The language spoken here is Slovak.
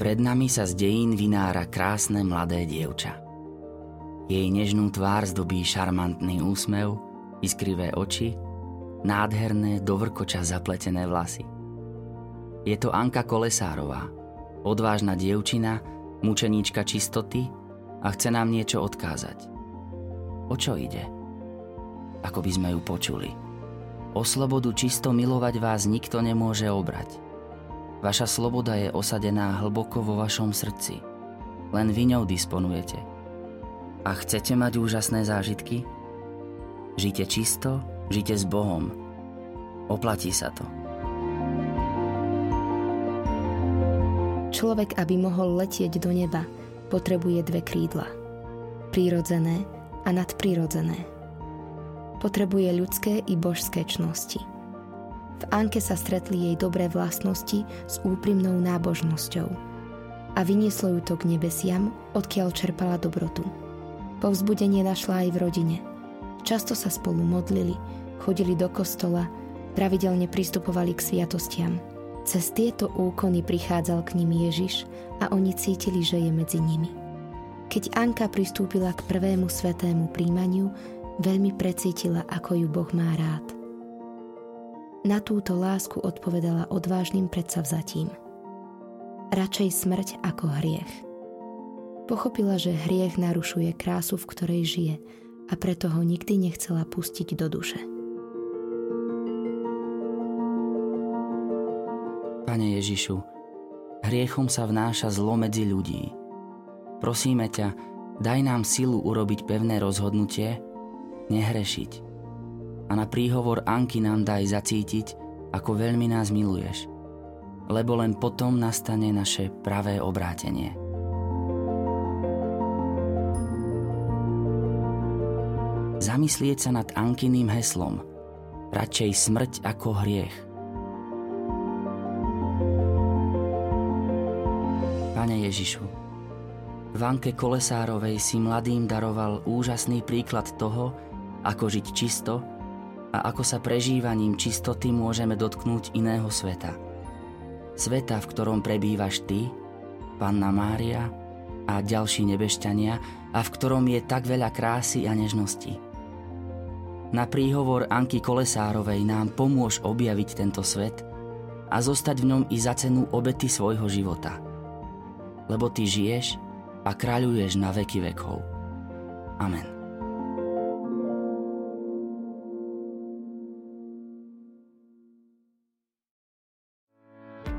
Pred nami sa z dejín vynára krásne mladé dievča. Jej nežnú tvár zdobí šarmantný úsmev, iskrivé oči, nádherné dovrkoča zapletené vlasy. Je to Anka Kolesárová, odvážna dievčina, mučeníčka čistoty a chce nám niečo odkázať. O čo ide? Ako by sme ju počuli. O slobodu čisto milovať vás nikto nemôže obrať. Vaša sloboda je osadená hlboko vo vašom srdci. Len vy ňou disponujete. A chcete mať úžasné zážitky? Žite čisto, žite s Bohom. Oplatí sa to. Človek, aby mohol letieť do neba, potrebuje dve krídla. Prírodzené a nadprirodzené. Potrebuje ľudské i božské čnosti. V Anke sa stretli jej dobré vlastnosti s úprimnou nábožnosťou a vynieslo ju to k nebesiam, odkiaľ čerpala dobrotu. Povzbudenie našla aj v rodine. Často sa spolu modlili, chodili do kostola, pravidelne pristupovali k sviatostiam – cez tieto úkony prichádzal k ním Ježiš a oni cítili, že je medzi nimi. Keď Anka pristúpila k prvému svetému príjmaniu, veľmi precítila, ako ju Boh má rád. Na túto lásku odpovedala odvážnym predsavzatím. Radšej smrť ako hriech. Pochopila, že hriech narušuje krásu, v ktorej žije a preto ho nikdy nechcela pustiť do duše. Pane Ježišu, hriechom sa vnáša zlo medzi ľudí. Prosíme ťa, daj nám silu urobiť pevné rozhodnutie, nehrešiť. A na príhovor Anky nám daj zacítiť, ako veľmi nás miluješ, lebo len potom nastane naše pravé obrátenie. Zamyslieť sa nad Ankyným heslom. Radšej smrť ako hriech – Pane Ježišu, Vanke Kolesárovej si mladým daroval úžasný príklad toho, ako žiť čisto a ako sa prežívaním čistoty môžeme dotknúť iného sveta. Sveta, v ktorom prebývaš Ty, Panna Mária a ďalší nebešťania a v ktorom je tak veľa krásy a nežnosti. Na príhovor Anky Kolesárovej nám pomôž objaviť tento svet a zostať v ňom i za cenu obety svojho života – lebo Ty žiješ a kráľuješ na veky vekov. Amen.